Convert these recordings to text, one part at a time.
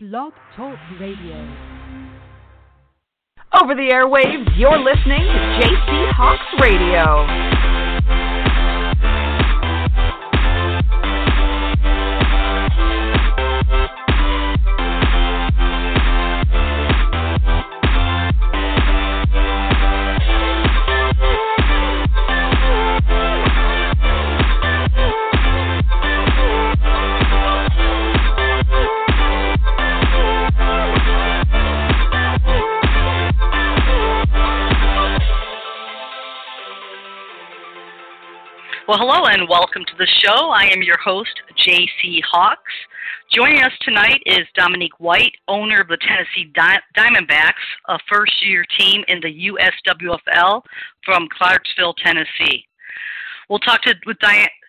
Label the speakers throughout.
Speaker 1: Blog Talk Radio.
Speaker 2: Over the airwaves, you're listening to JC Hawks Radio.
Speaker 3: Well, hello and welcome to the show. I am your host, J.C. Hawks. Joining us tonight is Dominique White, owner of the Tennessee Diamondbacks, a first year team in the USWFL from Clarksville, Tennessee. We'll talk to, with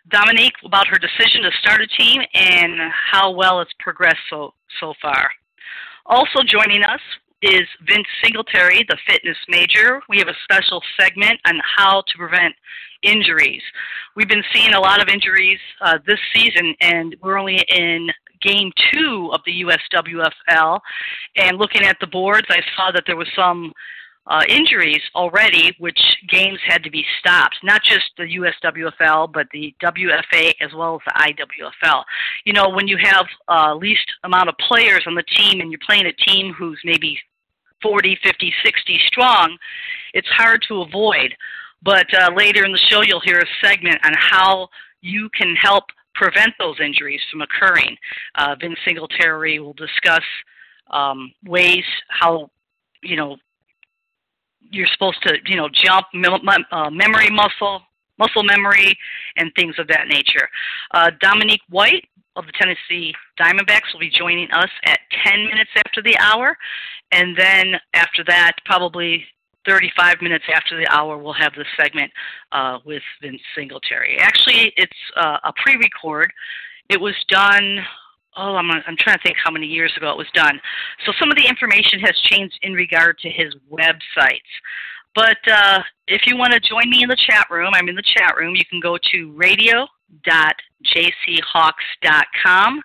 Speaker 3: Dominique about her decision to start a team and how well it's progressed so, so far. Also joining us is Vince Singletary, the fitness major. We have a special segment on how to prevent injuries. We've been seeing a lot of injuries uh, this season, and we're only in game two of the USWFL. And looking at the boards, I saw that there was some uh, injuries already, which games had to be stopped. Not just the USWFL, but the WFA as well as the IWFL. You know, when you have uh, least amount of players on the team and you're playing a team who's maybe 40, 50, 60 strong, it's hard to avoid. But uh, later in the show, you'll hear a segment on how you can help prevent those injuries from occurring. Uh, Vince Singletary will discuss um, ways how, you know, you're supposed to, you know, jump, mem- uh, memory muscle, muscle memory, and things of that nature. Uh, Dominique White of the Tennessee Diamondbacks will be joining us at 10 minutes after the hour. And then after that, probably 35 minutes after the hour, we'll have the segment uh, with Vince Singletary. Actually, it's uh, a pre record. It was done oh, I'm, I'm trying to think how many years ago it was done. So some of the information has changed in regard to his websites. But uh, if you want to join me in the chat room, I'm in the chat room. You can go to radio. Dot radio.jchawks.com,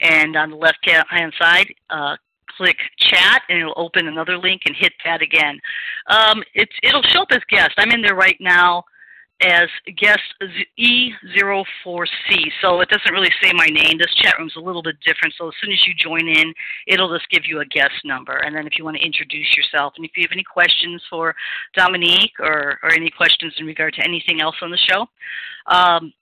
Speaker 3: and on the left hand side, uh, click chat, and it'll open another link and hit that again. Um, it's it'll show up as guest. I'm in there right now as guest E04C. So it doesn't really say my name. This chat room's a little bit different. So as soon as you join in, it'll just give you a guest number. And then if you want to introduce yourself and if you have any questions for Dominique or, or any questions in regard to anything else on the show, um,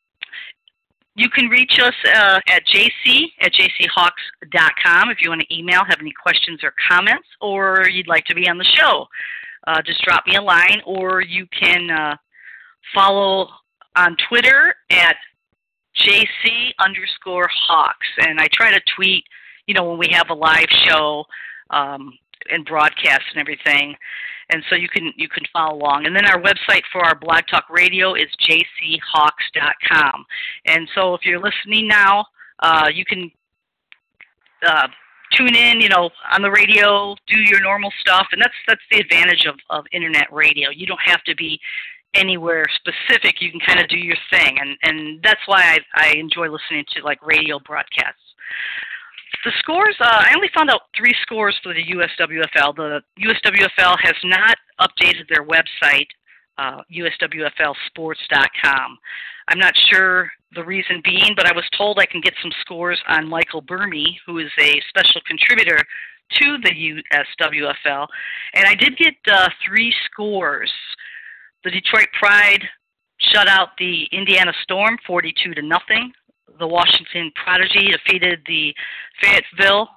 Speaker 3: you can reach us uh, at jc at jchawks.com if you want to email, have any questions or comments, or you'd like to be on the show. Uh, just drop me a line, or you can uh, follow on Twitter at JC underscore Hawks. And I try to tweet, you know, when we have a live show um, and broadcast and everything. And so you can you can follow along. And then our website for our Blog Talk Radio is jchawks.com. And so if you're listening now, uh, you can uh, tune in, you know, on the radio, do your normal stuff, and that's that's the advantage of, of internet radio. You don't have to be anywhere specific, you can kind of do your thing, and and that's why I I enjoy listening to like radio broadcasts. The scores, uh, I only found out three scores for the USWFL. The USWFL has not updated their website, uh, USWFLsports.com. I'm not sure the reason being, but I was told I can get some scores on Michael Burmy, who is a special contributor to the USWFL, and I did get uh, three scores the Detroit Pride shut out the Indiana Storm 42 to nothing. The Washington Prodigy defeated the Fayetteville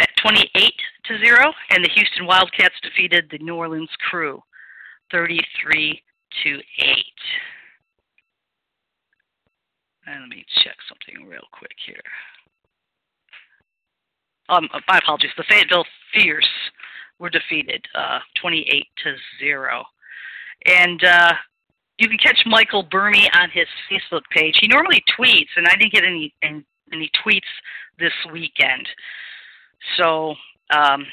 Speaker 3: at 28 to 0 and the Houston Wildcats defeated the New Orleans Crew 33 to 8. And let me check something real quick here. Um, my apologies. The Fayetteville Fierce were defeated, uh, 28 to zero. And uh, you can catch Michael Burmy on his Facebook page. He normally tweets, and I didn't get any any tweets this weekend. So, um,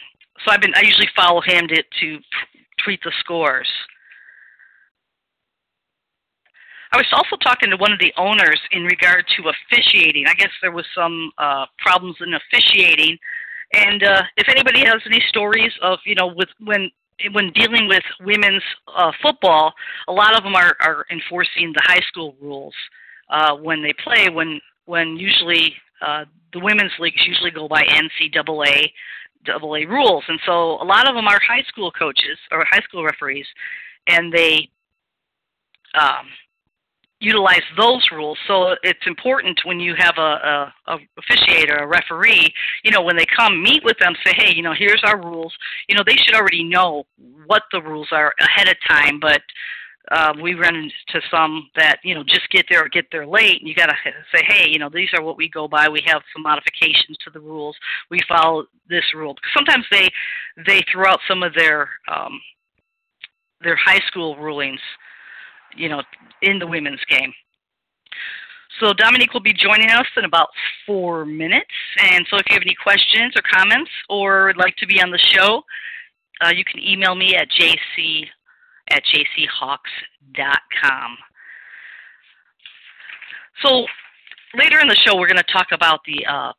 Speaker 3: so I've been I usually follow him to to tweet the scores. I was also talking to one of the owners in regard to officiating. I guess there was some uh, problems in officiating, and uh, if anybody has any stories of you know with when when dealing with women's uh, football, a lot of them are, are enforcing the high school rules uh, when they play. When when usually uh, the women's leagues usually go by NCAA double A rules, and so a lot of them are high school coaches or high school referees, and they um, utilize those rules. So it's important when you have a, a, a officiator, a referee, you know, when they come meet with them, say, hey, you know, here's our rules. You know, they should already know what the rules are ahead of time, but uh, we run into some that you know just get there or get there late, and you got to say, hey, you know, these are what we go by. We have some modifications to the rules. We follow this rule. Sometimes they they throw out some of their um, their high school rulings you know, in the women's game. So Dominique will be joining us in about four minutes. And so if you have any questions or comments or would like to be on the show, uh, you can email me at jc at jchawks.com. So later in the show, we're going to talk about the uh,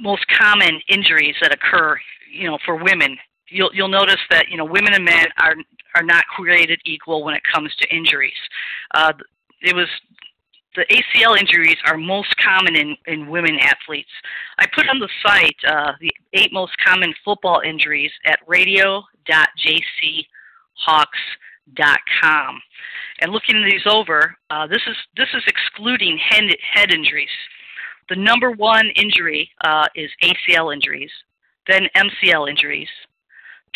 Speaker 3: most common injuries that occur, you know, for women. You'll you'll notice that you know women and men are are not created equal when it comes to injuries. Uh, it was the ACL injuries are most common in, in women athletes. I put on the site uh, the eight most common football injuries at radio.jchawks.com. And looking these over, uh, this is this is excluding head, head injuries. The number one injury uh, is ACL injuries, then MCL injuries,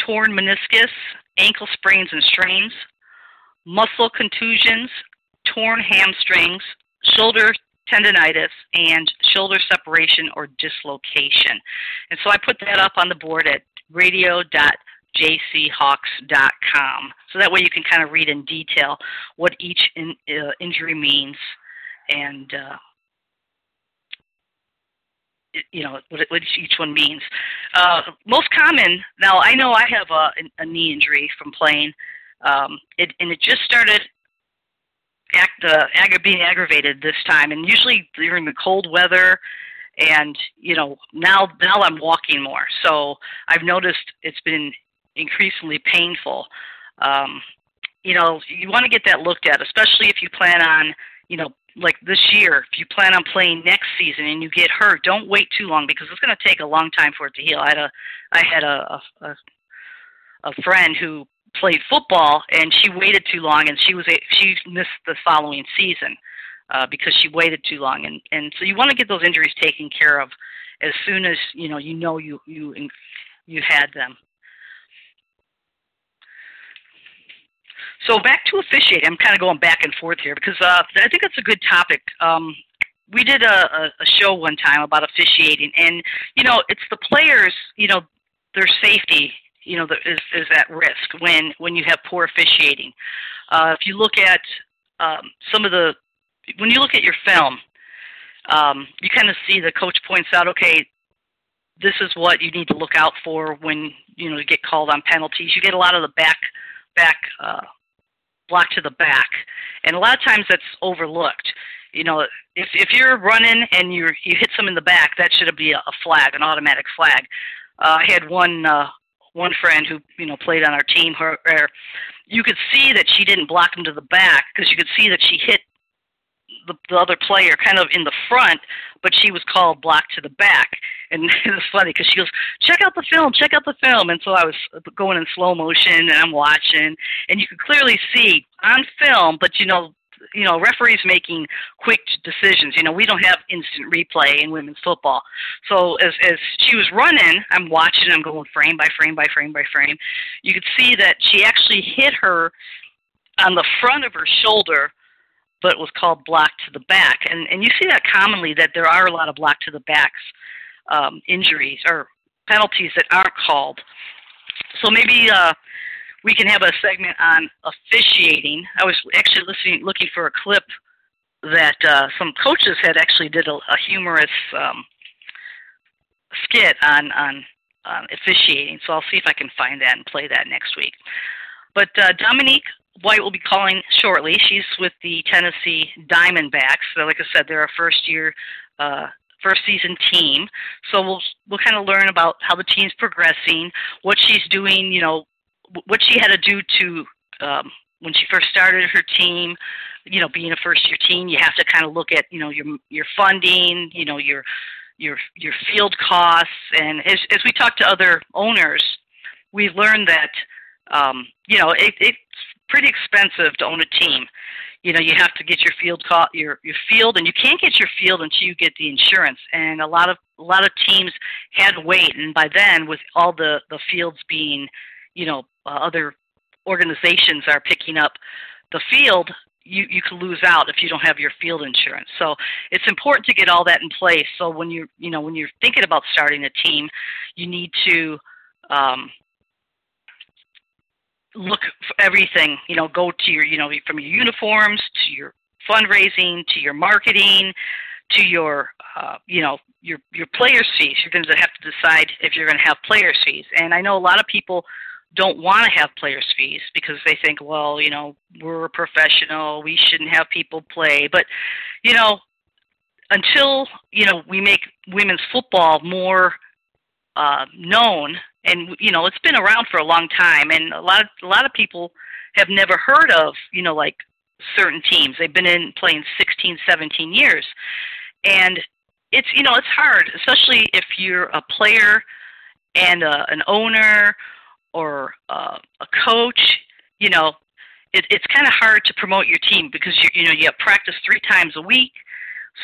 Speaker 3: torn meniscus, ankle sprains and strains, muscle contusions, torn hamstrings, shoulder tendonitis, and shoulder separation or dislocation. And so I put that up on the board at radio.jchawks.com. So that way you can kind of read in detail what each in, uh, injury means and uh, you know what, what each one means. Uh, most common now, I know I have a, a knee injury from playing, um, it, and it just started act, uh, ag- being aggravated this time. And usually during the cold weather, and you know now now I'm walking more, so I've noticed it's been increasingly painful. Um, you know, you want to get that looked at, especially if you plan on you know like this year, if you plan on playing next season and you get hurt, don't wait too long because it's going to take a long time for it to heal. I had a I had a a, a friend who played football and she waited too long and she was a, she missed the following season uh, because she waited too long and and so you want to get those injuries taken care of as soon as you know you know you you you had them. So back to officiating. I'm kind of going back and forth here because uh, I think that's a good topic. Um, we did a, a show one time about officiating, and you know, it's the players. You know, their safety. You know, is is at risk when when you have poor officiating. Uh, if you look at um, some of the when you look at your film, um, you kind of see the coach points out, okay, this is what you need to look out for when you know you get called on penalties. You get a lot of the back back uh, block to the back, and a lot of times that's overlooked. You know, if if you're running and you you hit some in the back, that should be a, flag, an automatic flag. Uh, I had one uh, one friend who you know played on our team. Her, her you could see that she didn't block him to the back because you could see that she hit the, the other player kind of in the front, but she was called block to the back. And it was funny because she goes, "Check out the film, check out the film." And so I was going in slow motion and I'm watching, and you could clearly see on film, but you know, you know, referees making quick decisions. You know, we don't have instant replay in women's football. So as as she was running, I'm watching. I'm going frame by frame by frame by frame. You could see that she actually hit her on the front of her shoulder but it was called block to the back. And, and you see that commonly that there are a lot of block to the backs um, injuries or penalties that aren't called. So maybe uh, we can have a segment on officiating. I was actually listening, looking for a clip that uh, some coaches had actually did a, a humorous um, skit on, on on officiating. So I'll see if I can find that and play that next week. But uh, Dominique White will be calling shortly. She's with the Tennessee Diamondbacks. So, like I said, they're a first year, uh, first season team. So we'll we'll kind of learn about how the team's progressing, what she's doing, you know, what she had to do to um, when she first started her team. You know, being a first year team, you have to kind of look at you know your your funding, you know your your your field costs, and as as we talk to other owners, we've learned that um, you know it, it's pretty expensive to own a team. You know, you have to get your field co- your your field, and you can't get your field until you get the insurance. And a lot of a lot of teams had to wait, and by then, with all the the fields being, you know, uh, other organizations are picking up the field, you you can lose out if you don't have your field insurance. So it's important to get all that in place. So when you you know when you're thinking about starting a team, you need to um, look for everything. You know, go to your you know from your uniforms to your fundraising to your marketing to your uh, you know your your players fees. You're going to have to decide if you're going to have players fees. And I know a lot of people don't want to have players fees because they think, well, you know, we're a professional, we shouldn't have people play. But you know, until you know we make women's football more uh, known, and you know, it's been around for a long time, and a lot of a lot of people have never heard of you know like certain teams. They've been in playing 16, 17 years, and it's you know it's hard, especially if you're a player and a, an owner or uh, a coach, you know, it, it's kind of hard to promote your team because you you know you have practice three times a week.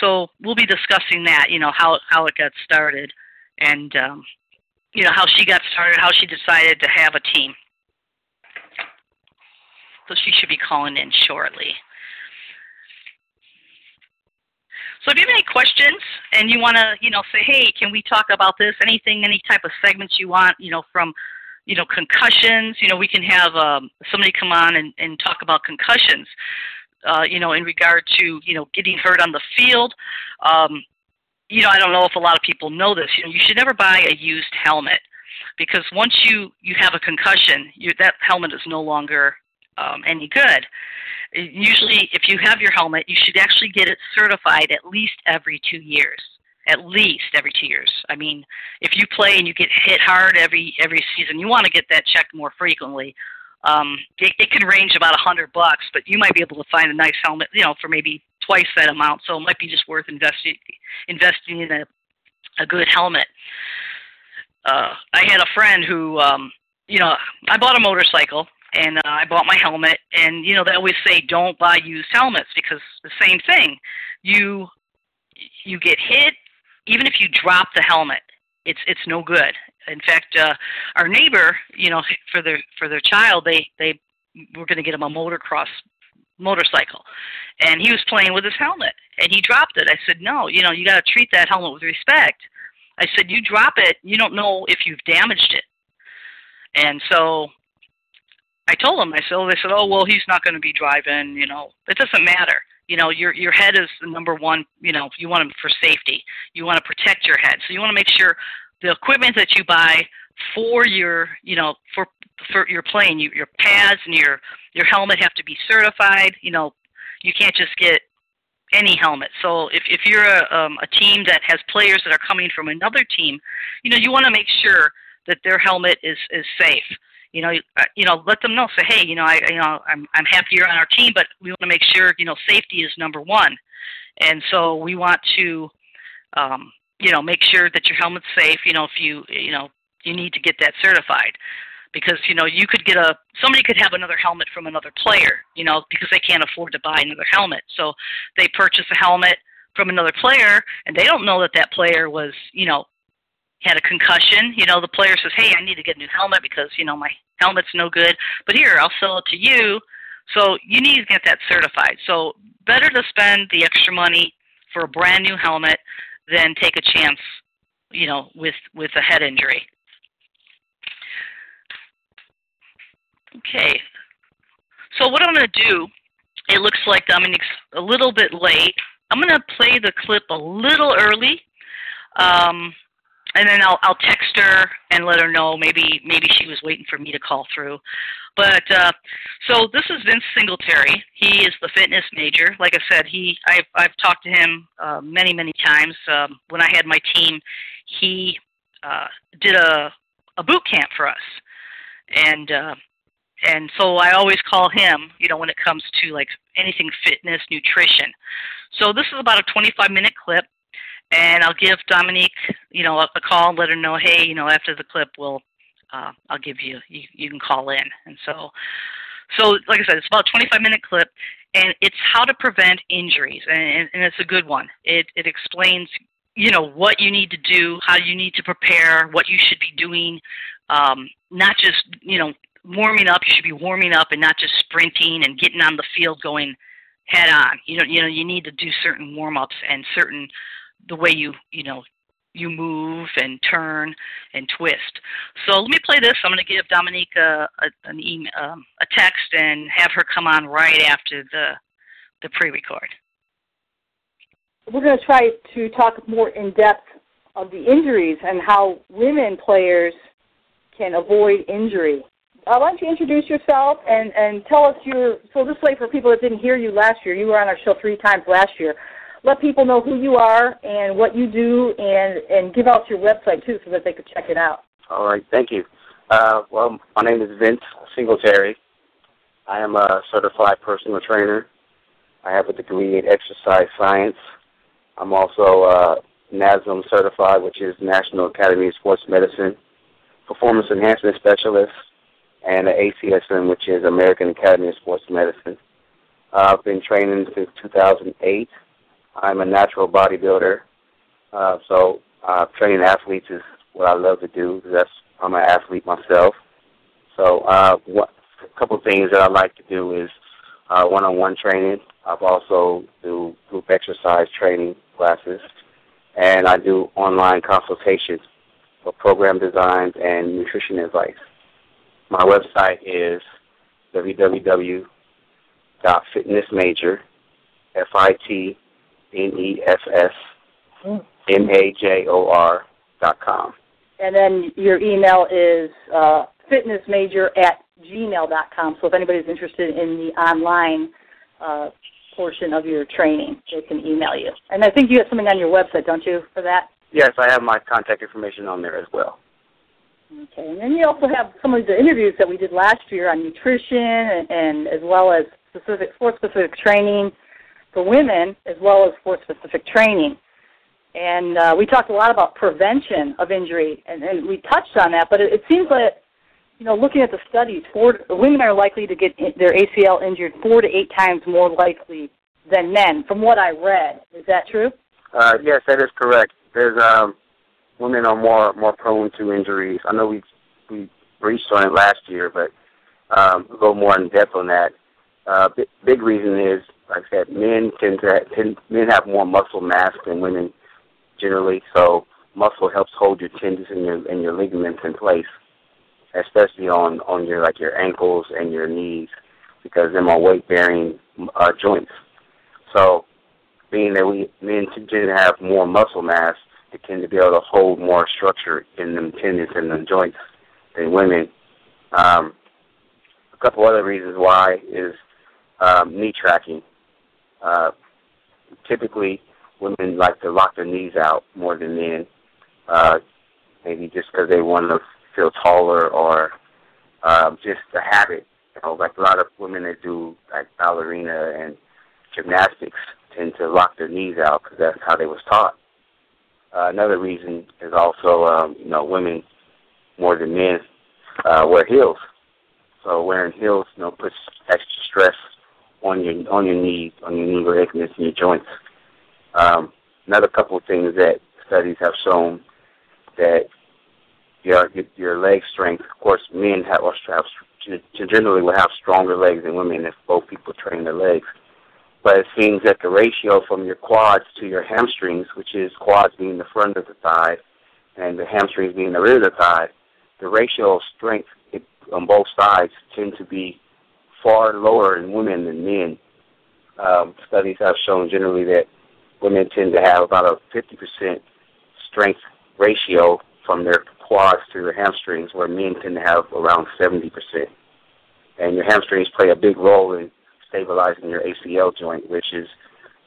Speaker 3: So we'll be discussing that, you know, how how it got started, and um, you know how she got started, how she decided to have a team. So she should be calling in shortly. So if you have any questions and you want to, you know, say, hey, can we talk about this? Anything, any type of segments you want, you know, from you know, concussions. You know, we can have um, somebody come on and, and talk about concussions. Uh, you know, in regard to you know getting hurt on the field. Um, you know, I don't know if a lot of people know this. You know, you should never buy a used helmet because once you you have a concussion, you, that helmet is no longer um, any good. Usually, if you have your helmet, you should actually get it certified at least every two years at least every two years. I mean, if you play and you get hit hard every every season, you want to get that checked more frequently. Um, it, it can range about a hundred bucks, but you might be able to find a nice helmet, you know, for maybe twice that amount. So it might be just worth investing investing in a a good helmet. Uh, I had a friend who, um, you know, I bought a motorcycle and uh, I bought my helmet, and you know they always say don't buy used helmets because the same thing. You you get hit even if you drop the helmet, it's it's no good. In fact, uh, our neighbor, you know, for their for their child, they they were going to get him a motocross motorcycle, and he was playing with his helmet, and he dropped it. I said, no, you know, you got to treat that helmet with respect. I said, you drop it, you don't know if you've damaged it, and so I told him. I said, oh, they said, oh, well, he's not going to be driving. You know, it doesn't matter you know your your head is the number one you know you want them for safety you want to protect your head so you want to make sure the equipment that you buy for your you know for for your plane you, your pads and your your helmet have to be certified you know you can't just get any helmet so if if you're a um, a team that has players that are coming from another team you know you want to make sure that their helmet is is safe you know, uh, you know, let them know. Say, hey, you know, I, you know, I'm I'm happy you're on our team, but we want to make sure, you know, safety is number one, and so we want to, um, you know, make sure that your helmet's safe. You know, if you, you know, you need to get that certified, because you know, you could get a somebody could have another helmet from another player, you know, because they can't afford to buy another helmet, so they purchase a helmet from another player, and they don't know that that player was, you know, had a concussion, you know, the player says, "Hey, I need to get a new helmet because you know my helmet's no good, but here I'll sell it to you." So you need to get that certified. So better to spend the extra money for a brand new helmet than take a chance, you know, with with a head injury. Okay. So what I'm going to do, it looks like Dominique's a little bit late. I'm going to play the clip a little early. Um, and then I'll I'll text her and let her know maybe maybe she was waiting for me to call through. But uh, so this is Vince Singletary. He is the fitness major. Like I said, he I've I've talked to him uh, many many times. Um, when I had my team, he uh, did a a boot camp for us, and uh, and so I always call him. You know, when it comes to like anything fitness, nutrition. So this is about a 25 minute clip and I'll give Dominique, you know, a, a call, let her know, hey, you know, after the clip, we'll, uh, I'll give you, you, you can call in. And so, so like I said, it's about a 25 minute clip, and it's how to prevent injuries, and, and it's a good one. It, it explains, you know, what you need to do, how you need to prepare, what you should be doing, um, not just, you know, warming up. You should be warming up and not just sprinting and getting on the field going head on. You know, you know, you need to do certain warm ups and certain the way you you know you move and turn and twist. So let me play this. I'm going to give Dominique a, a, an email, um, a text and have her come on right after the the pre-record.
Speaker 4: We're going to try to talk more in depth of the injuries and how women players can avoid injury. Uh, why don't you introduce yourself and, and tell us your, so this way for people that didn't hear you last year, you were on our show three times last year let people know who you are and what you do, and and give out your website too, so that they could check it out.
Speaker 5: All right, thank you. Uh, well, my name is Vince Singletary. I am a certified personal trainer. I have a degree in exercise science. I'm also uh, NASM certified, which is National Academy of Sports Medicine, performance enhancement specialist, and an ACSM, which is American Academy of Sports Medicine. Uh, I've been training since 2008. I'm a natural bodybuilder, uh, so uh, training athletes is what I love to do. That's I'm an athlete myself. So uh, what, a couple things that I like to do is uh, one-on-one training. I've also do group exercise training classes, and I do online consultations for program designs and nutrition advice. My website is www.fitnessmajor, F-I-T N E S S M A J O R dot com.
Speaker 4: And then your email is uh, fitnessmajor at gmail dot com. So if anybody's interested in the online uh, portion of your training, they can email you. And I think you have something on your website, don't you, for that?
Speaker 5: Yes, I have my contact information on there as well.
Speaker 4: Okay, and then you also have some of the interviews that we did last year on nutrition and, and as well as specific sports specific training for women as well as for specific training. And uh, we talked a lot about prevention of injury, and, and we touched on that. But it, it seems that, you know, looking at the studies, four, women are likely to get their ACL injured four to eight times more likely than men, from what I read. Is that true?
Speaker 5: Uh, yes, that is correct. There's um, women are more more prone to injuries. I know we we reached on it last year, but um, we'll go more in depth on that. Uh, big, big reason is like I said, men tend to tend, men have more muscle mass than women generally. So muscle helps hold your tendons and your and your ligaments in place, especially on on your like your ankles and your knees, because them are more weight bearing uh, joints. So being that we men tend to have more muscle mass, they tend to be able to hold more structure in them tendons and them joints than women. Um, a couple other reasons why is um, knee tracking. Uh, typically, women like to lock their knees out more than men, uh, maybe just because they want to feel taller or um, just a habit. You know, like a lot of women that do like ballerina and gymnastics tend to lock their knees out because that's how they was taught. Uh, another reason is also, um, you know, women more than men uh, wear heels. So wearing heels, you know, puts extra stress on your on your knees, on your knee ligaments and your joints. Um, another couple of things that studies have shown that your your leg strength. Of course, men have, have generally will have stronger legs than women if both people train their legs. But it seems that the ratio from your quads to your hamstrings, which is quads being the front of the thigh and the hamstrings being the rear of the thigh, the ratio of strength on both sides tend to be far lower in women than men. Um, studies have shown generally that women tend to have about a 50% strength ratio from their quads to their hamstrings, where men tend to have around 70%. and your hamstrings play a big role in stabilizing your ACL joint, which is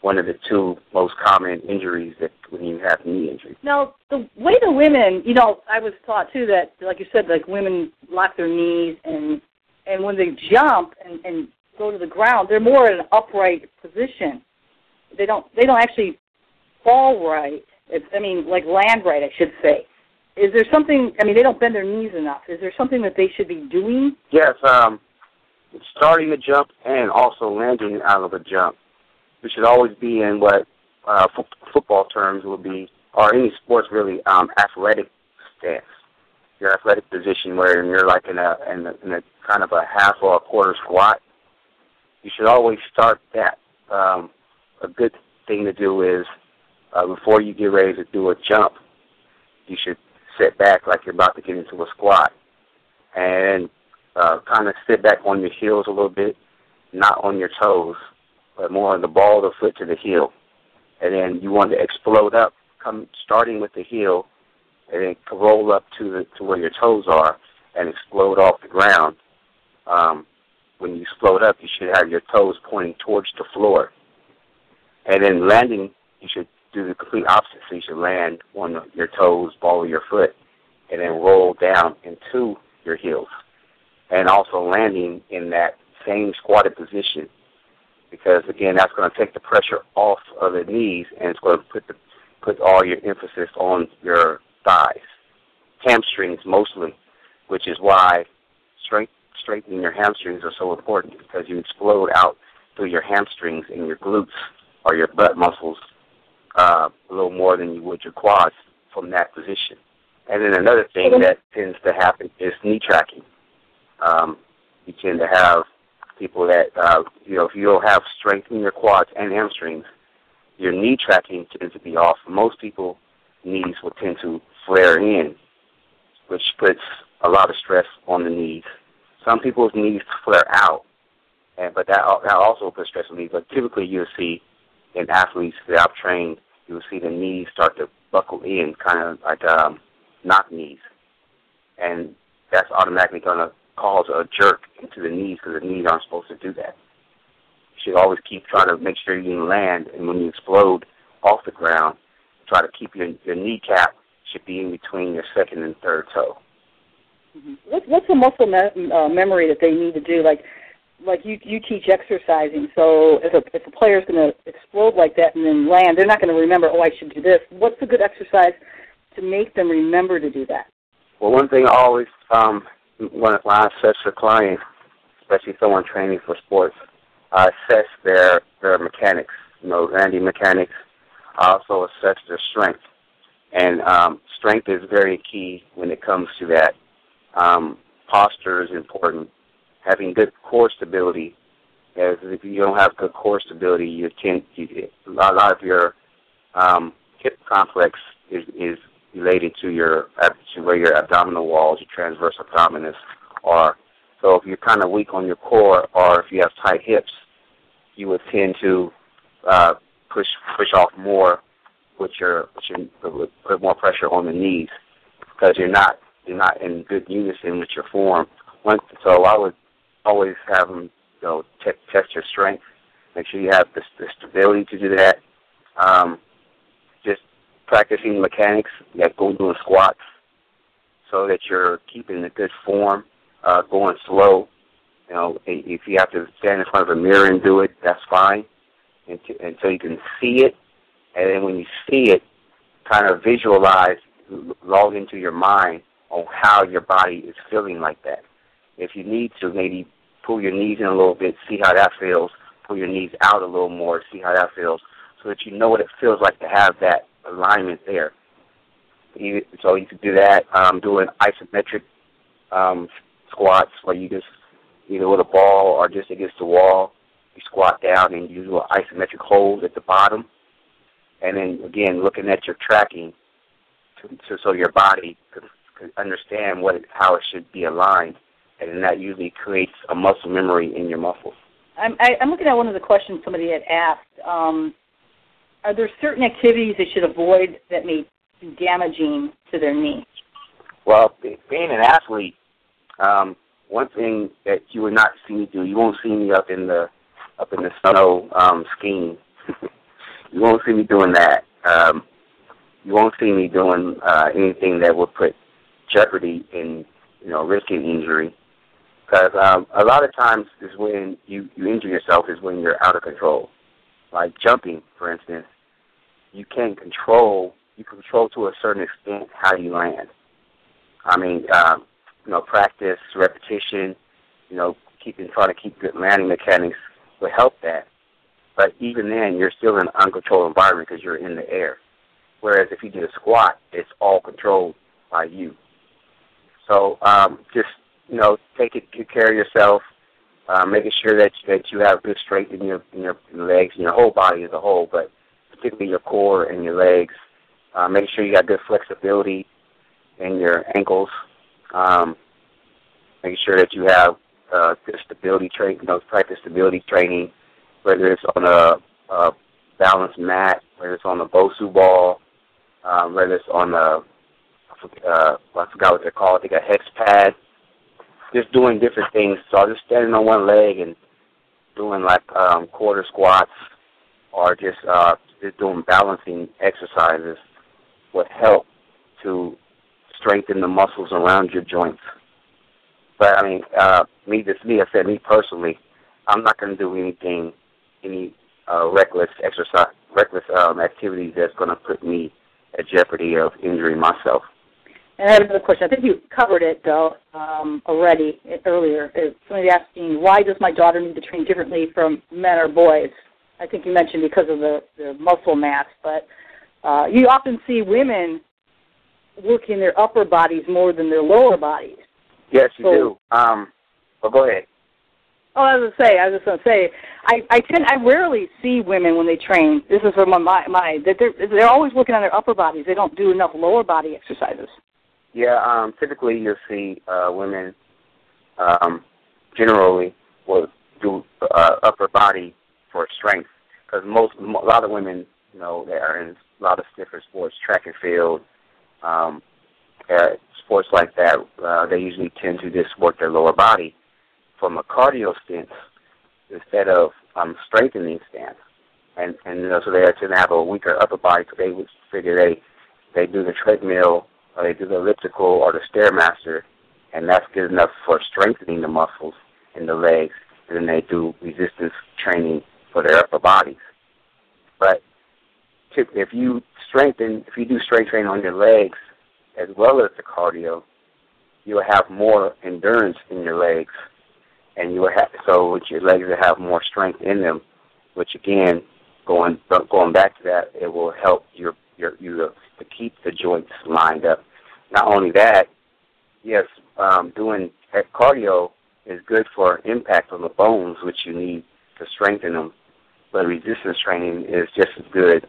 Speaker 5: one of the two most common injuries that when you have knee injury.
Speaker 4: Now, the way the women, you know, I was taught too that, like you said, like women lock their knees and and when they jump and, and go to the ground, they're more in an upright position. They don't they don't actually fall right. It's, I mean, like land right, I should say. Is there something? I mean, they don't bend their knees enough. Is there something that they should be doing?
Speaker 5: Yes, um, starting the jump and also landing out of the jump. We should always be in what uh, f- football terms would be, or any sports really, um, athletic stance. Your athletic position, where you're like in a, in a in a kind of a half or a quarter squat. You should always start that. Um, a good thing to do is uh, before you get ready to do a jump, you should sit back like you're about to get into a squat, and uh, kind of sit back on your heels a little bit, not on your toes, but more on the ball of the foot to the heel. And then you want to explode up, come starting with the heel, and then roll up to the to where your toes are, and explode off the ground. Um, when you explode up, you should have your toes pointing towards the floor. And then landing, you should do the complete opposite. So you should land on your toes, ball of your foot, and then roll down into your heels. And also landing in that same squatted position because again that's going to take the pressure off of the knees and it's going to put the put all your emphasis on your thighs, hamstrings mostly, which is why strength, strengthening your hamstrings are so important because you explode out through your hamstrings and your glutes or your butt muscles uh, a little more than you would your quads from that position. And then another thing that tends to happen is knee tracking. Um, you tend to have people that, uh, you know, if you don't have strength in your quads and hamstrings, your knee tracking tends to be off. Most people knees will tend to flare in, which puts a lot of stress on the knees. Some people's knees flare out, and but that that also puts stress on the knees. But typically, you'll see in athletes that I've trained, you'll see the knees start to buckle in, kind of like um, knock knees, and that's automatically going to cause a jerk into the knees because the knees aren't supposed to do that. You should always keep trying to make sure you land, and when you explode off the ground, try to keep your your kneecap should be in between your second and third toe.
Speaker 4: Mm-hmm. What, what's the muscle me- uh, memory that they need to do? Like, like you you teach exercising. So if a if a player's going to explode like that and then land, they're not going to remember. Oh, I should do this. What's a good exercise to make them remember to do that?
Speaker 5: Well, one thing I always um, when I assess a client, especially someone training for sports, I assess their their mechanics. You know, landing mechanics. I also assess their strength, and um, strength is very key when it comes to that. Um, posture is important. Having good core stability, as if you don't have good core stability, you tend you, a lot of your um, hip complex is is related to your to where your abdominal walls, your transverse abdominis are. So if you're kind of weak on your core, or if you have tight hips, you would tend to uh, push push off more with your, with your put more pressure on the knees because you're not you're not in good unison with your form. One, so I would always have them you know te- test your strength, make sure you have the, the stability to do that. Um, practicing mechanics, like going doing squats, so that you're keeping a good form, uh, going slow. You know, if you have to stand in front of a mirror and do it, that's fine until, until you can see it. And then when you see it, kind of visualize, log into your mind on how your body is feeling like that. If you need to, maybe pull your knees in a little bit, see how that feels. Pull your knees out a little more, see how that feels, so that you know what it feels like to have that alignment there. You, so you could do that, um, doing isometric um, squats where you just either with a ball or just against the wall, you squat down and you do an isometric hold at the bottom, and then again looking at your tracking, to, to, so your body could, could understand what it, how it should be aligned, and then that usually creates a muscle memory in your muscles.
Speaker 4: I'm, I, I'm looking at one of the questions somebody had asked. Um, are there certain activities they should avoid that may be damaging to their knee?
Speaker 5: Well, being an athlete, um, one thing that you would not see me do. You won't see me up in the up in the snow um, skiing. you won't see me doing that. Um, you won't see me doing uh, anything that would put jeopardy in you know risking injury. Because um, a lot of times is when you you injure yourself is when you're out of control. Like jumping, for instance, you can't control. You control to a certain extent how you land. I mean, um, you know, practice, repetition, you know, keeping trying to keep good landing mechanics will help that. But even then, you're still in an uncontrolled environment because you're in the air. Whereas if you do a squat, it's all controlled by you. So um, just you know, take it, good care of yourself, uh, making sure that that you have good strength in your in your legs and your whole body as a whole, but particularly your core and your legs. Uh, make sure you got good flexibility in your ankles. Um, making sure that you have uh, good stability training, you know, practice stability training, whether it's on a, a balance mat, whether it's on a Bosu ball, um, whether it's on a, uh, I forgot what they're called, I think a hex pad. Just doing different things. So just standing on one leg and doing like um, quarter squats or just uh, just doing balancing exercises would help to strengthen the muscles around your joints. But I mean, uh, me, just me, I said, me personally, I'm not going to do anything, any uh, reckless exercise, reckless um, activities that's going to put me at jeopardy of injuring myself.
Speaker 4: And I have another question. I think you covered it though um, already earlier. Somebody asking why does my daughter need to train differently from men or boys? I think you mentioned because of the, the muscle mass, but uh, you often see women working their upper bodies more than their lower bodies.
Speaker 5: Yes, you so, do. Um, well, go ahead.
Speaker 4: Oh, I was gonna say, I was just gonna say, I I tend I rarely see women when they train. This is from my my that they're they're always working on their upper bodies. They don't do enough lower body exercises.
Speaker 5: Yeah, um, typically you'll see uh, women um, generally will do uh, upper body for strength because most a lot of women, you know, they are in a lot of different sports, track and field, um, uh, sports like that. Uh, they usually tend to just work their lower body from a cardio stance instead of um, strengthening stance. And and you know, so they tend to have a weaker upper body. So they would figure they they do the treadmill or they do the elliptical or the stairmaster, and that's good enough for strengthening the muscles in the legs. And then they do resistance training for their upper bodies. But if you strengthen, if you do strength training on your legs as well as the cardio, you'll have more endurance in your legs, and you will have so with your legs will have more strength in them, which again, going going back to that, it will help your your you to keep the joints lined up. Not only that, yes, um, doing cardio is good for impact on the bones, which you need to strengthen them. But resistance training is just as good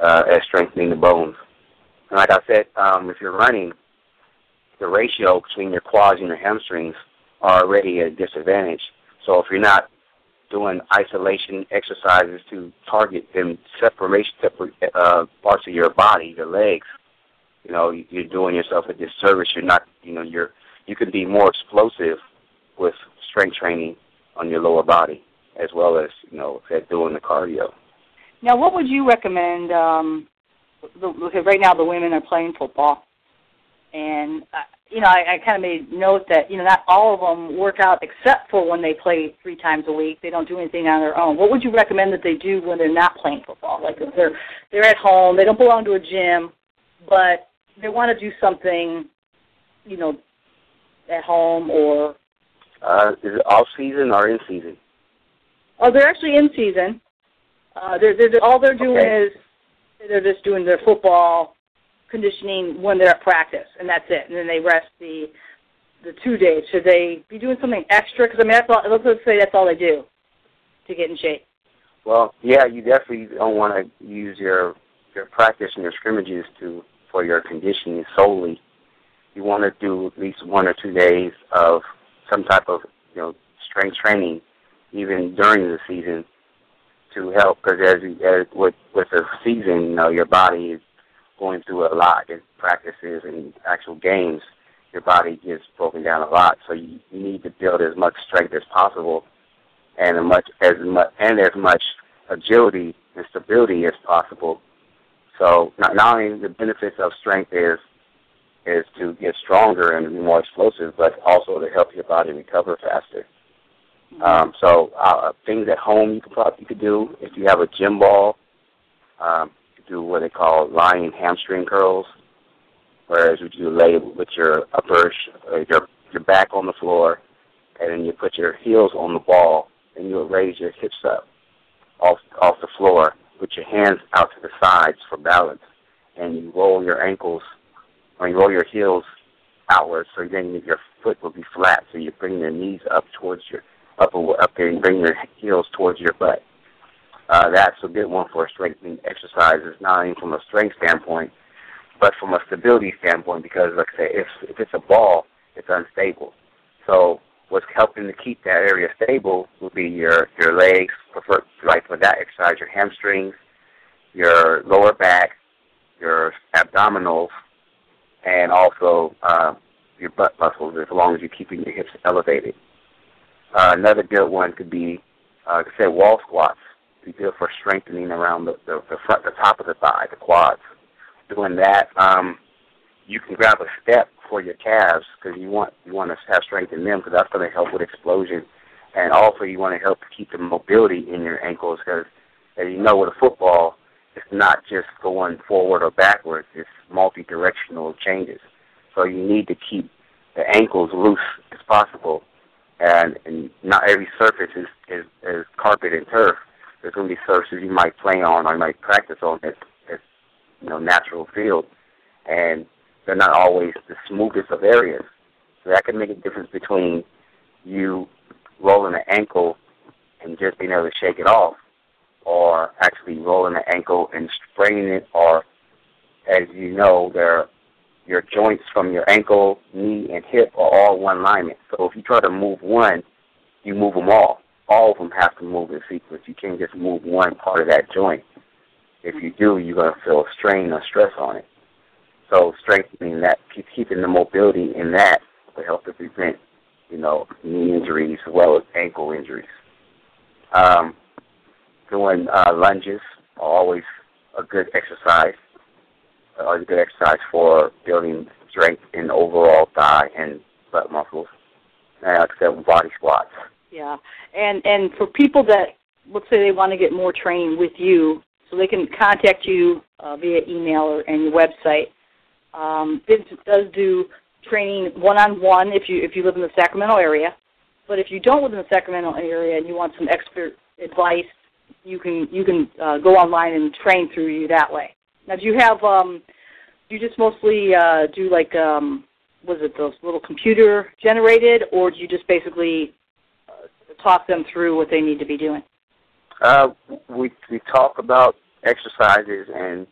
Speaker 5: uh, as strengthening the bones. And like I said, um, if you're running, the ratio between your quads and your hamstrings are already at a disadvantage. So if you're not doing isolation exercises to target them separation separate uh, parts of your body, your legs, you know, you're doing yourself a disservice. You're not, you know, you're you can be more explosive with strength training on your lower body as well as you know at doing the cardio.
Speaker 4: Now, what would you recommend? Um, the, right now the women are playing football, and uh, you know I, I kind of made note that you know not all of them work out except for when they play three times a week. They don't do anything on their own. What would you recommend that they do when they're not playing football? Like if they're they're at home, they don't belong to a gym, but they want to do something, you know, at home or.
Speaker 5: Uh, is it off season or in season?
Speaker 4: Oh, they're actually in season. Uh, they're, they're, all they're doing
Speaker 5: okay.
Speaker 4: is they're just doing their football conditioning when they're at practice, and that's it. And then they rest the the two days. Should they be doing something extra? Because I mean, that's all. Let's say that's all they do to get in shape.
Speaker 5: Well, yeah, you definitely don't want to use your your practice and your scrimmages to for your conditioning solely. You want to do at least one or two days of some type of you know strength training, even during the season, to help because as, as with with the season, you know, your body is going through a lot in practices and actual games, your body gets broken down a lot. So you, you need to build as much strength as possible, and as much as much and as much agility and stability as possible. So not, not only the benefits of strength is is to get stronger and be more explosive, but also to help your body recover faster. Um, so uh, things at home you could probably you could do if you have a gym ball. Um, do what they call lying hamstring curls, whereas you lay with your upper uh, your your back on the floor, and then you put your heels on the ball, and you raise your hips up off off the floor, put your hands out to the sides for balance, and you roll your ankles or you roll your heels outwards, so then your foot will be flat. So you bring your knees up towards your up there and bring your heels towards your butt. Uh, that's a good one for strengthening exercises, not only from a strength standpoint, but from a stability standpoint. Because, like I say, if if it's a ball, it's unstable. So what's helping to keep that area stable would be your your legs, prefer like for that exercise, your hamstrings, your lower back, your abdominals, and also uh, your butt muscles as long as you're keeping your hips elevated. Uh, another good one could be, uh, like wall squats. Be good for strengthening around the, the, the front, the top of the thigh, the quads. Doing that, um, you can grab a step for your calves because you want you want to have strength in them because that's going to help with explosion, and also you want to help keep the mobility in your ankles because, as you know, with a football, it's not just going forward or backwards. It's multi-directional changes. So you need to keep the ankles loose as possible. And, and not every surface is, is, is carpet and turf. There's going to be surfaces you might play on or you might practice on as, as you know, natural field. And they're not always the smoothest of areas. So that can make a difference between you rolling an ankle and just being able to shake it off or actually rolling the ankle and spraining it, or as you know, there your joints from your ankle, knee, and hip are all one alignment. So if you try to move one, you move them all. All of them have to move in sequence. You can't just move one part of that joint. If you do, you're going to feel strain or stress on it. So strengthening that, keeping the mobility in that will help to prevent, you know, knee injuries as well as ankle injuries. Um, doing uh, lunges are always a good exercise. Always a good exercise for building strength in overall thigh and butt muscles. And like I said, body squats.
Speaker 4: Yeah, and and for people that let's say they want to get more training with you, so they can contact you uh, via email or and your website. Um, Vince does do training one-on-one if you if you live in the Sacramento area, but if you don't live in the Sacramento area and you want some expert advice you can you can uh, go online and train through you that way. Now, do you have um, do you just mostly uh, do like um, was it those little computer generated, or do you just basically uh, talk them through what they need to be doing?
Speaker 5: Uh, we we talk about exercises and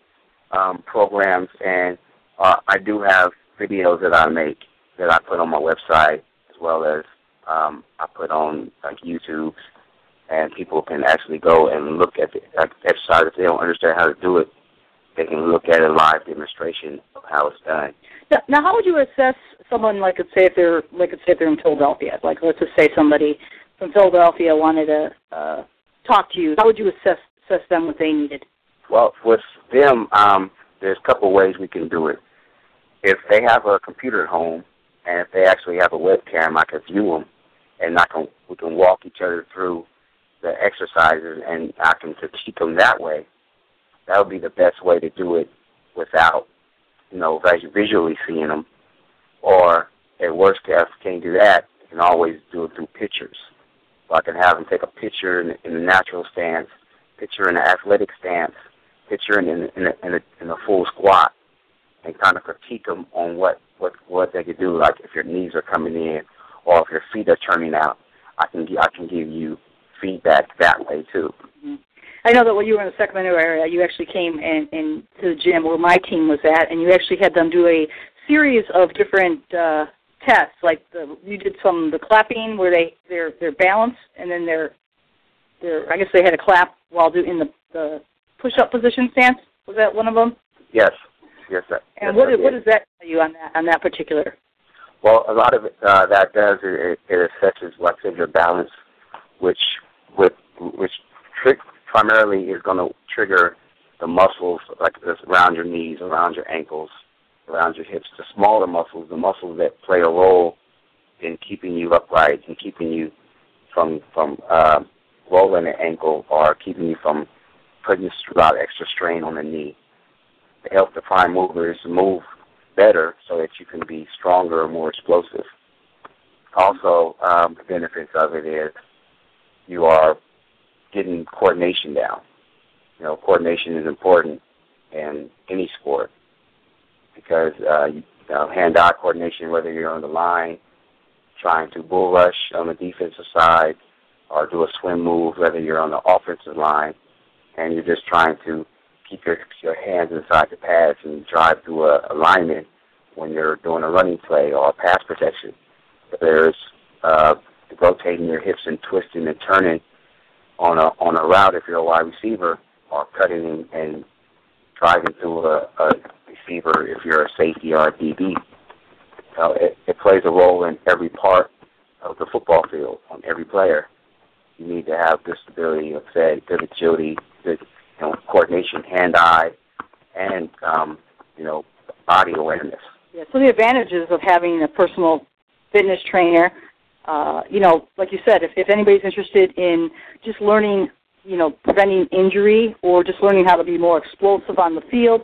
Speaker 5: um, programs, and uh, I do have videos that I make that I put on my website as well as um, I put on like YouTube and people can actually go and look at the exercise. If they don't understand how to do it, they can look at a live demonstration of how it's done.
Speaker 4: Now, now how would you assess someone like, let's say, if they're like, let's say if they're in Philadelphia, like let's just say somebody from Philadelphia wanted to uh, talk to you. How would you assess assess them what they needed?
Speaker 5: Well, with them, um, there's a couple ways we can do it. If they have a computer at home, and if they actually have a webcam, I can view them, and I can we can walk each other through the exercises and I can keep them that way, that would be the best way to do it without, you know, visually seeing them. Or at worst case, can't do that, you can always do it through pictures. So I can have them take a picture in, in the natural stance, picture in the athletic stance, picture in in, in, a, in, a, in a full squat, and kind of critique them on what what what they could do. Like if your knees are coming in, or if your feet are turning out, I can I can give you feedback that way too.
Speaker 4: Mm-hmm. I know that when you were in the Sacramento area, you actually came in, in to the gym where my team was at, and you actually had them do a series of different uh, tests. Like the, you did some the clapping where they their their balance, and then their their I guess they had a clap while doing the the push up position stance. Was that one of them?
Speaker 5: Yes. Yes. Sir.
Speaker 4: And
Speaker 5: yes,
Speaker 4: what what does that tell you on that on that particular?
Speaker 5: Well, a lot of it, uh, that does it, it assesses, like I said, your balance, which with which trick primarily is going to trigger the muscles like this around your knees, around your ankles, around your hips. The smaller muscles, the muscles that play a role in keeping you upright and keeping you from from uh, rolling the ankle or keeping you from putting a lot of extra strain on the knee. To help the prime movers move better so that you can be stronger and more explosive. Also, um, the benefits of it is you are getting coordination down. You know, coordination is important in any sport because uh, you know, hand-eye coordination, whether you're on the line trying to bull rush on the defensive side or do a swim move, whether you're on the offensive line and you're just trying to keep your your hands inside the pads and drive through a alignment when you're doing a running play or a pass protection. There's uh, rotating your hips and twisting and turning on a on a route if you're a wide receiver, or cutting and, driving through a, a receiver if you're a safety or a DB. Uh, it, it plays a role in every part of the football field on every player. You need to have good stability, of say, good agility, good you know, coordination, hand-eye, and um, you know, body awareness.
Speaker 4: Yeah. So the advantages of having a personal fitness trainer, uh, you know, like you said, if, if anybody's interested in just learning, you know, preventing injury or just learning how to be more explosive on the field,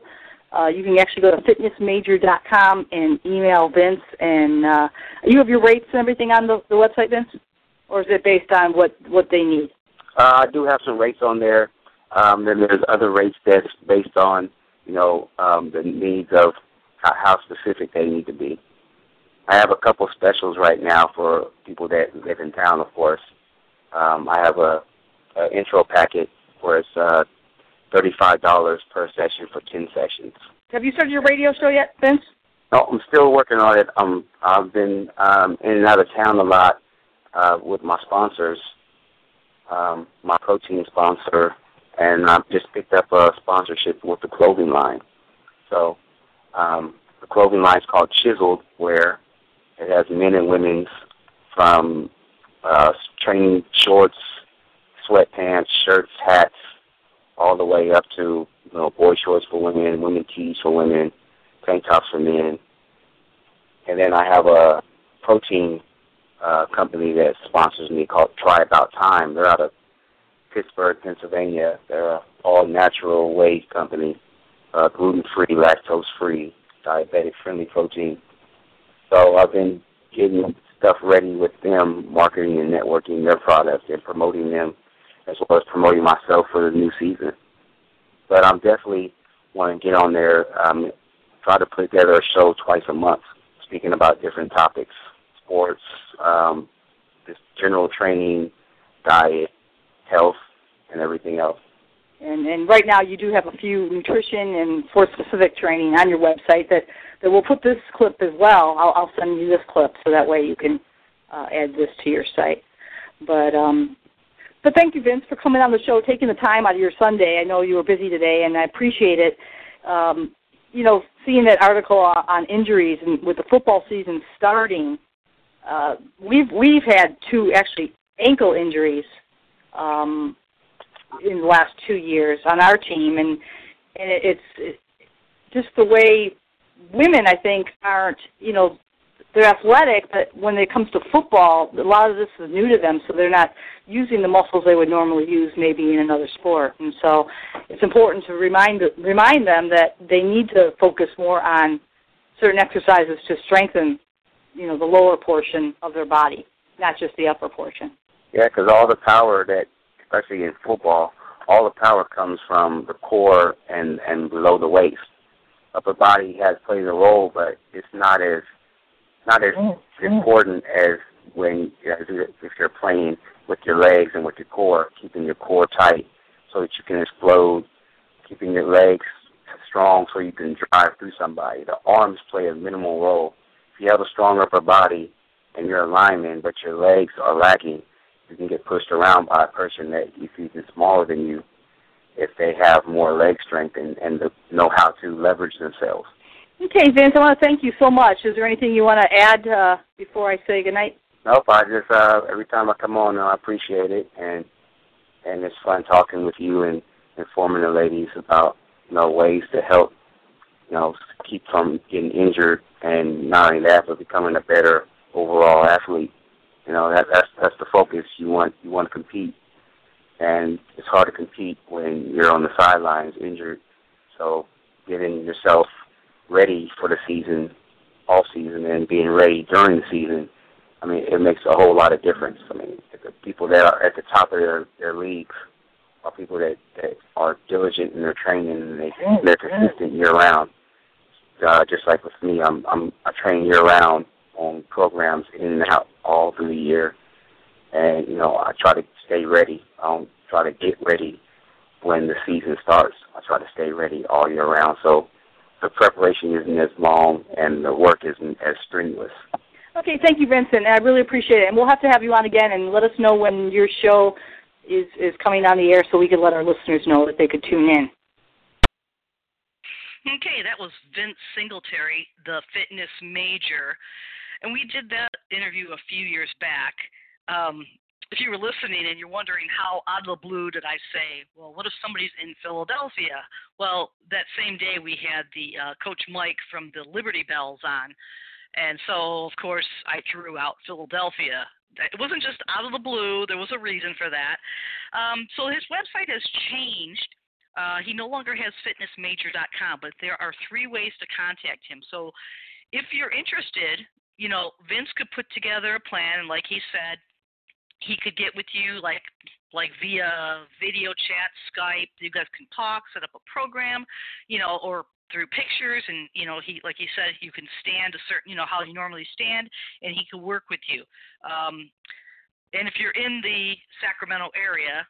Speaker 4: uh, you can actually go to fitnessmajor.com and email Vince. And uh, you have your rates and everything on the, the website, Vince, or is it based on what what they need?
Speaker 5: Uh, I do have some rates on there. Um, then there's other rates that's based on, you know, um, the needs of how, how specific they need to be. I have a couple specials right now for people that live in town, of course. Um, I have a, a intro packet where it's uh, thirty-five dollars per session for ten sessions.
Speaker 4: Have you started your radio show yet, Vince?
Speaker 5: No, I'm still working on it. Um, I've been um, in and out of town a lot uh, with my sponsors, um, my protein sponsor, and I've just picked up a sponsorship with the clothing line. So um, the clothing line is called Chiseled, where it has men and women's from uh, training shorts, sweatpants, shirts, hats, all the way up to you know boy shorts for women, women tees for women, tank tops for men. And then I have a protein uh, company that sponsors me called Try About Time. They're out of Pittsburgh, Pennsylvania. They're an all natural whey company, uh, gluten free, lactose free, diabetic friendly protein. So I've been getting stuff ready with them, marketing and networking their products and promoting them, as well as promoting myself for the new season. But I'm definitely want to get on there, um, try to put together a show twice a month, speaking about different topics, sports, um, just general training, diet, health, and everything else.
Speaker 4: And, and right now you do have a few nutrition and sports specific training on your website that, that we'll put this clip as well. I'll, I'll send you this clip so that way you can uh, add this to your site. But um, but thank you, Vince, for coming on the show, taking the time out of your Sunday. I know you were busy today, and I appreciate it. Um, you know, seeing that article on injuries and with the football season starting, uh, we've we've had two actually ankle injuries um, in the last two years on our team, and and it, it's it, just the way women I think aren't you know they're athletic, but when it comes to football, a lot of this is new to them, so they're not using the muscles they would normally use maybe in another sport. And so it's important to remind remind them that they need to focus more on certain exercises to strengthen, you know, the lower portion of their body, not just the upper portion.
Speaker 5: Yeah, because all the power that, especially in football, all the power comes from the core and and below the waist. Upper body has plays a role, but it's not as not as mm-hmm. important as when as if you're playing with your legs and with your core, keeping your core tight so that you can explode, keeping your legs strong so you can drive through somebody. The arms play a minimal role. If you have a strong upper body and you're a lineman, but your legs are lacking, you can get pushed around by a person that you see is smaller than you if they have more leg strength and, and the know how to leverage themselves.
Speaker 4: Okay, Vince, I want to thank you so much. Is there anything you want to add uh, before I say goodnight?
Speaker 5: Nope. I just uh, every time I come on, I appreciate it, and and it's fun talking with you and informing the ladies about you know ways to help you know keep from getting injured and not only that but becoming a better overall athlete. You know that that's that's the focus. You want you want to compete, and it's hard to compete when you're on the sidelines injured. So getting yourself ready for the season, off season, and being ready during the season, I mean, it makes a whole lot of difference. I mean, the people that are at the top of their their leagues are people that that are diligent in their training and they they're consistent year round. Uh, just like with me, I'm I'm I train year round on programs in and out all through the year, and you know I try to stay ready. I don't try to get ready when the season starts. I try to stay ready all year round. So the preparation isn't as long and the work isn't as strenuous.
Speaker 4: Okay, thank you, Vincent. I really appreciate it. And we'll have to have you on again and let us know when your show is, is coming on the air so we can let our listeners know that they could tune in.
Speaker 3: Okay, that was Vince Singletary, the fitness major. And we did that interview a few years back. Um, if you were listening and you're wondering how out of the blue did I say, well, what if somebody's in Philadelphia? Well, that same day we had the uh, Coach Mike from the Liberty Belles on. And so, of course, I threw out Philadelphia. It wasn't just out of the blue, there was a reason for that. Um, so his website has changed. Uh, he no longer has fitnessmajor.com, but there are three ways to contact him. So if you're interested, you know, Vince could put together a plan, and like he said, he could get with you like like via video chat, Skype. You guys can talk, set up a program, you know, or through pictures and you know he like he said you can stand a certain you know how you normally stand and he can work with you um and if you're in the sacramento area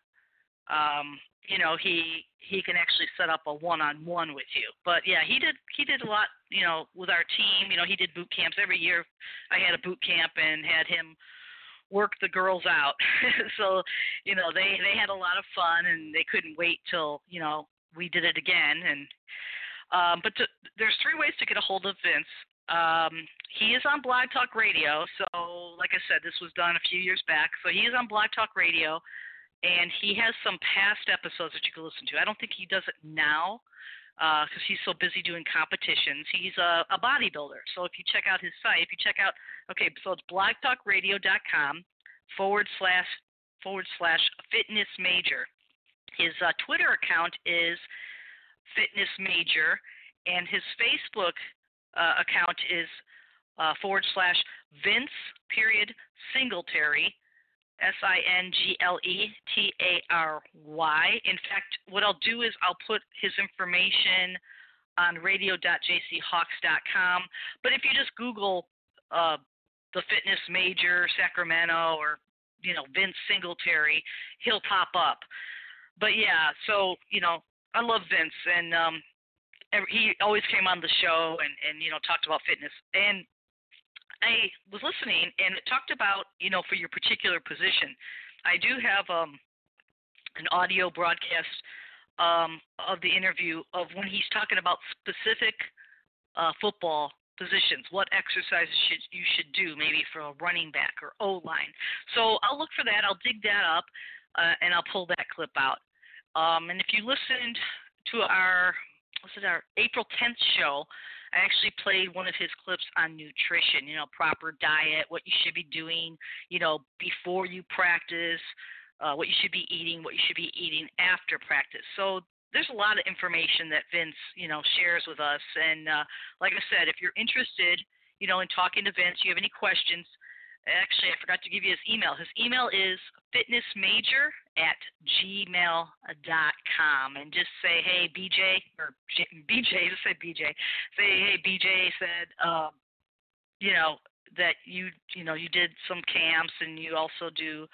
Speaker 3: um you know he he can actually set up a one on one with you but yeah he did he did a lot you know with our team you know he did boot camps every year i had a boot camp and had him work the girls out. so, you know, they they had a lot of fun and they couldn't wait till, you know, we did it again and um but to, there's three ways to get a hold of Vince. Um he is on Blog Talk Radio, so like I said, this was done a few years back. So he is on Blog Talk Radio and he has some past episodes that you can listen to. I don't think he does it now, because uh, he's so busy doing competitions. He's a, a bodybuilder. So if you check out his site, if you check out, okay, so it's blogtalkradio.com forward slash forward slash fitness major. His uh, Twitter account is fitness major, and his Facebook uh, account is uh, forward slash Vince period Singletary S I N G L E T A R Y. In fact, what I'll do is I'll put his information on radio.jchawks.com. But if you just Google uh, the fitness major Sacramento or you know Vince Singletary, he'll pop up. But yeah, so you know I love Vince and um, he always came on the show and and you know talked about fitness and I was listening and it talked about, you know, for your particular position. I do have um, an audio broadcast um, of the interview of when he's talking about specific uh, football positions, what exercises should you should do, maybe for a running back or O line. So I'll look for that. I'll dig that up, uh, and I'll pull that clip out. Um, and if you listened to our what's it our April 10th show, I actually played one of his clips on nutrition, you know, proper diet, what you should be doing, you know, before you practice, uh, what you should be eating, what you should be eating after practice. So there's a lot of information that Vince, you know, shares with us. And uh, like I said, if you're interested, you know, in talking to Vince, you have any questions, actually, I forgot to give you his email. His email is fitnessmajor at gmail.com and just say, hey, BJ, or BJ, just say BJ. Say, hey, BJ said, uh, you know, that you, you know, you did some camps and you also do,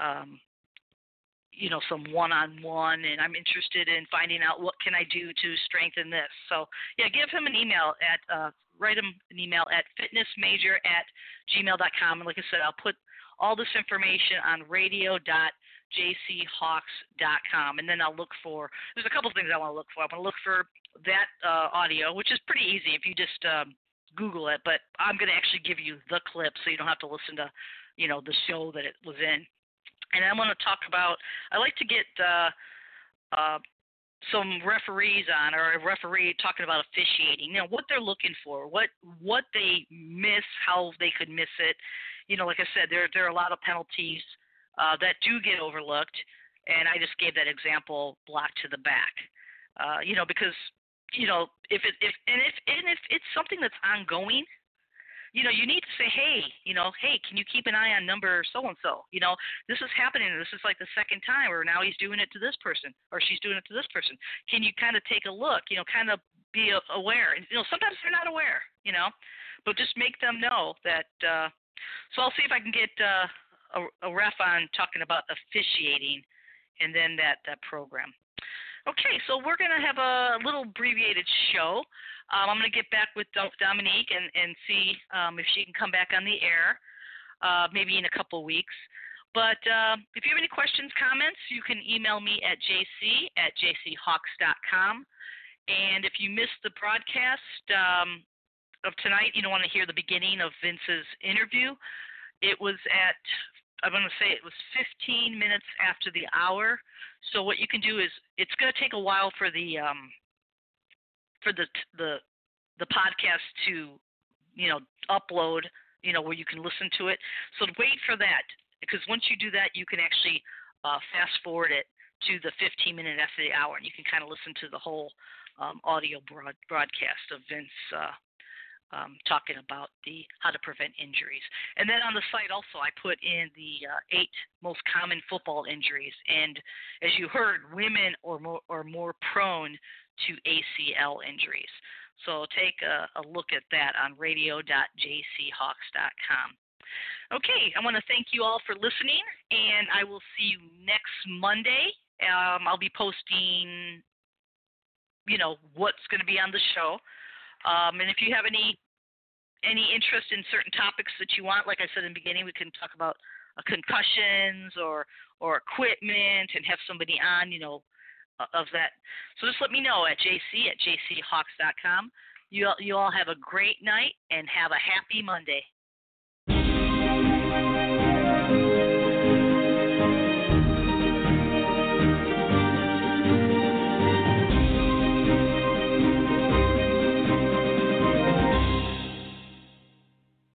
Speaker 3: um, you know, some one-on-one, and I'm interested in finding out what can I do to strengthen this. So, yeah, give him an email at, uh, write them an email at fitnessmajor at gmail.com. And like I said, I'll put all this information on radio radio.jchawks.com. And then I'll look for, there's a couple things I want to look for. I want to look for that uh, audio, which is pretty easy if you just um, Google it. But I'm going to actually give you the clip so you don't have to listen to, you know, the show that it was in. And I want to talk about. I like to get uh, uh, some referees on or a referee talking about officiating. You know what they're looking for what what they miss how they could miss it. You know like i said there there are a lot of penalties uh that do get overlooked and i just gave that example block to the back. Uh you know because you know if it if and if and if it's something that's ongoing you know, you need to say, hey, you know, hey, can you keep an eye on number so and so? You know, this is happening. This is like the second time, or now he's doing it to this person, or she's doing it to this person. Can you kind of take a look? You know, kind of be aware. And you know, sometimes they're not aware. You know, but just make them know that. uh So I'll see if I can get uh, a, a ref on talking about officiating, and then that that program. Okay, so we're going to have a little abbreviated show. Um, I'm going to get back with Dominique and, and see um, if she can come back on the air, uh, maybe in a couple weeks. But uh, if you have any questions, comments, you can email me at jc at jchawks.com. And if you missed the broadcast um, of tonight, you don't want to hear the beginning of Vince's interview. It was at I'm going to say it was 15 minutes after the hour. So what you can do is it's going to take a while for the um, for the the the podcast to you know upload you know where you can listen to it. So wait for that because once you do that, you can actually uh, fast forward it to the 15 minute after the hour, and you can kind of listen to the whole um, audio broad, broadcast of Vince uh, um, talking about the how to prevent injuries. And then on the site also, I put in the uh, eight most common football injuries. And as you heard, women are more, are more prone to ACL injuries. So take a, a look at that on radio.jchawks.com. Okay, I want to thank you all for listening, and I will see you next Monday. Um, I'll be posting, you know, what's going to be on the show. Um, and if you have any any interest in certain topics that you want, like I said in the beginning, we can talk about uh, concussions or or equipment and have somebody on, you know, Uh, of that. So just let me know at jc at jchawks.com. You you all have a great night and have a happy Monday.